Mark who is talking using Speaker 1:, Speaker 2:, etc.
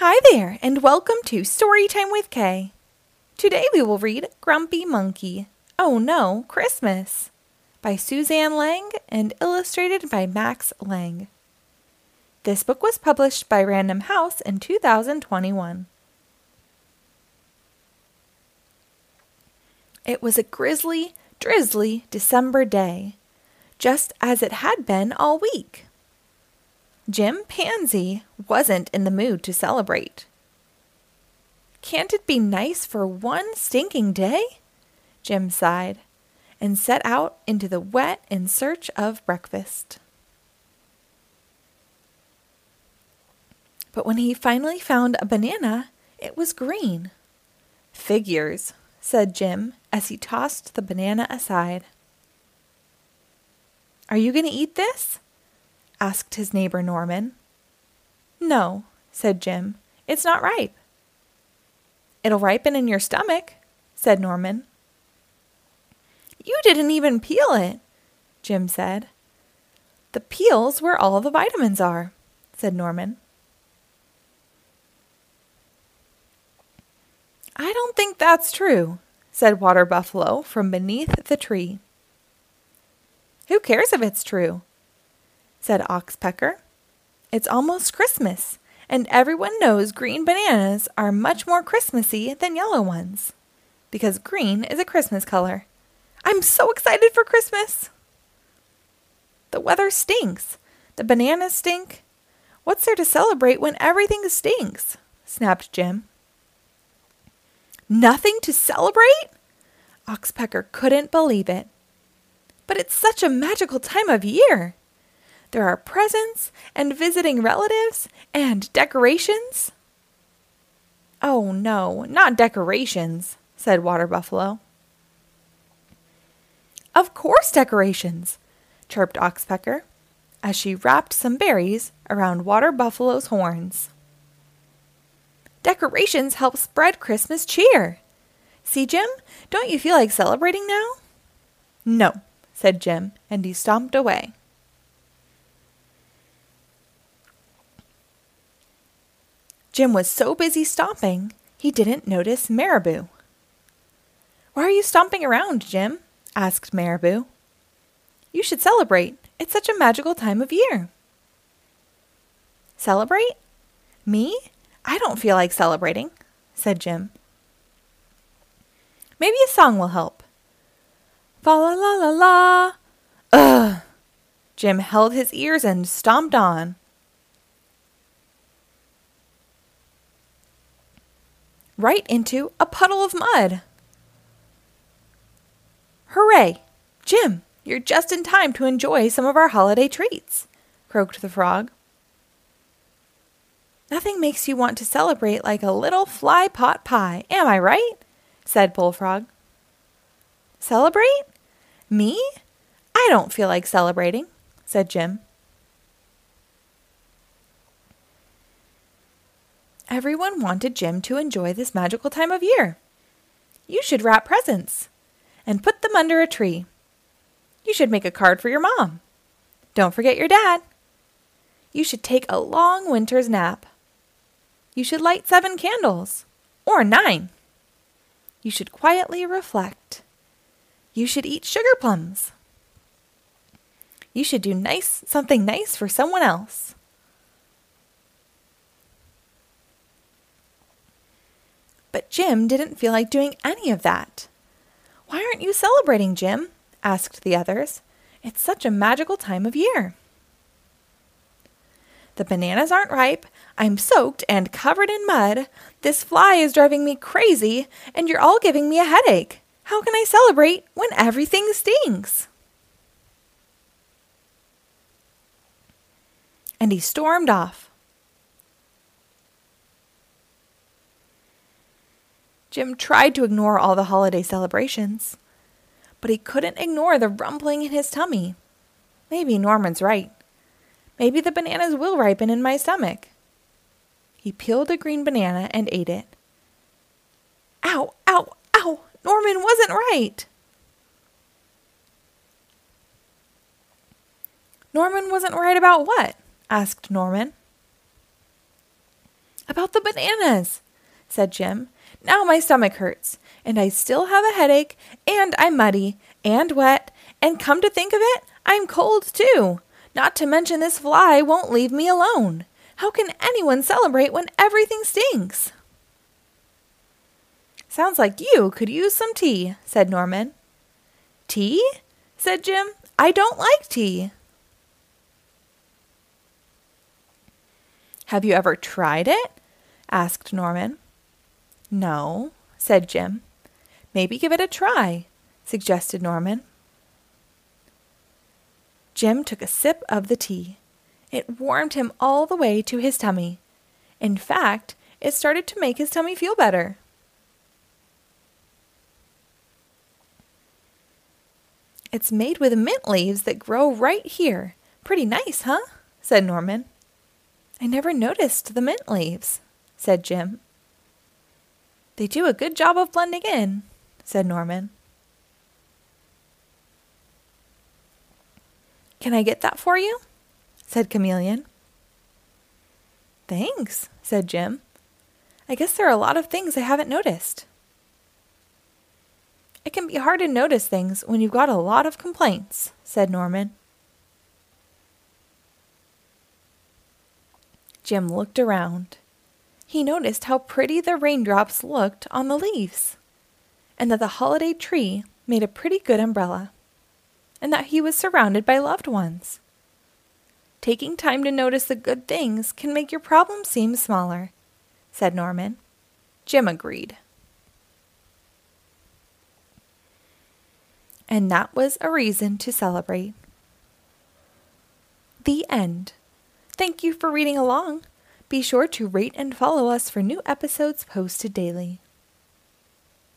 Speaker 1: Hi there, and welcome to Storytime with K. Today we will read Grumpy Monkey. Oh no, Christmas by Suzanne Lang and illustrated by Max Lang. This book was published by Random House in 2021. It was a grisly, drizzly December day, just as it had been all week. Jim Panzee wasn't in the mood to celebrate. Can't it be nice for one stinking day? Jim sighed and set out into the wet in search of breakfast. But when he finally found a banana, it was green. Figures, said Jim as he tossed the banana aside. Are you going to eat this? Asked his neighbor Norman. No, said Jim. It's not ripe. It'll ripen in your stomach, said Norman. You didn't even peel it, Jim said. The peel's where all the vitamins are, said Norman. I don't think that's true, said Water Buffalo from beneath the tree. Who cares if it's true? Said Oxpecker. It's almost Christmas, and everyone knows green bananas are much more Christmassy than yellow ones, because green is a Christmas color. I'm so excited for Christmas! The weather stinks. The bananas stink. What's there to celebrate when everything stinks? snapped Jim. Nothing to celebrate? Oxpecker couldn't believe it. But it's such a magical time of year. There are presents and visiting relatives and decorations. Oh, no, not decorations, said Water Buffalo. Of course, decorations, chirped Oxpecker as she wrapped some berries around Water Buffalo's horns. Decorations help spread Christmas cheer. See, Jim, don't you feel like celebrating now? No, said Jim, and he stomped away. Jim was so busy stomping, he didn't notice Marabou. Why are you stomping around, Jim? asked Marabou. You should celebrate. It's such a magical time of year. Celebrate? Me? I don't feel like celebrating, said Jim. Maybe a song will help. Fa la la la la. Ugh. Jim held his ears and stomped on. Right into a puddle of mud. Hooray! Jim, you're just in time to enjoy some of our holiday treats, croaked the frog. Nothing makes you want to celebrate like a little fly pot pie, am I right? said Bullfrog. Celebrate? Me? I don't feel like celebrating, said Jim. Everyone wanted Jim to enjoy this magical time of year. You should wrap presents and put them under a tree. You should make a card for your mom. Don't forget your dad. You should take a long winter's nap. You should light seven candles, or nine. You should quietly reflect. You should eat sugar plums. You should do nice something nice for someone else. But Jim didn't feel like doing any of that. Why aren't you celebrating, Jim? asked the others. It's such a magical time of year. The bananas aren't ripe. I'm soaked and covered in mud. This fly is driving me crazy, and you're all giving me a headache. How can I celebrate when everything stinks? And he stormed off. Jim tried to ignore all the holiday celebrations, but he couldn't ignore the rumbling in his tummy. Maybe Norman's right. Maybe the bananas will ripen in my stomach. He peeled a green banana and ate it. Ow, ow, ow! Norman wasn't right! Norman wasn't right about what? asked Norman. About the bananas, said Jim. Now my stomach hurts, and I still have a headache, and I'm muddy and wet, and come to think of it, I'm cold too. Not to mention this fly won't leave me alone. How can anyone celebrate when everything stinks? Sounds like you could use some tea, said Norman. Tea? said Jim. I don't like tea. Have you ever tried it? asked Norman. No, said Jim. Maybe give it a try, suggested Norman. Jim took a sip of the tea. It warmed him all the way to his tummy. In fact, it started to make his tummy feel better. It's made with mint leaves that grow right here. Pretty nice, huh? said Norman. I never noticed the mint leaves, said Jim. They do a good job of blending in, said Norman. Can I get that for you? said Chameleon. Thanks, said Jim. I guess there are a lot of things I haven't noticed. It can be hard to notice things when you've got a lot of complaints, said Norman. Jim looked around he noticed how pretty the raindrops looked on the leaves, and that the holiday tree made a pretty good umbrella, and that he was surrounded by loved ones. Taking time to notice the good things can make your problems seem smaller, said Norman. Jim agreed. And that was a reason to celebrate. The end. Thank you for reading along. Be sure to rate and follow us for new episodes posted daily.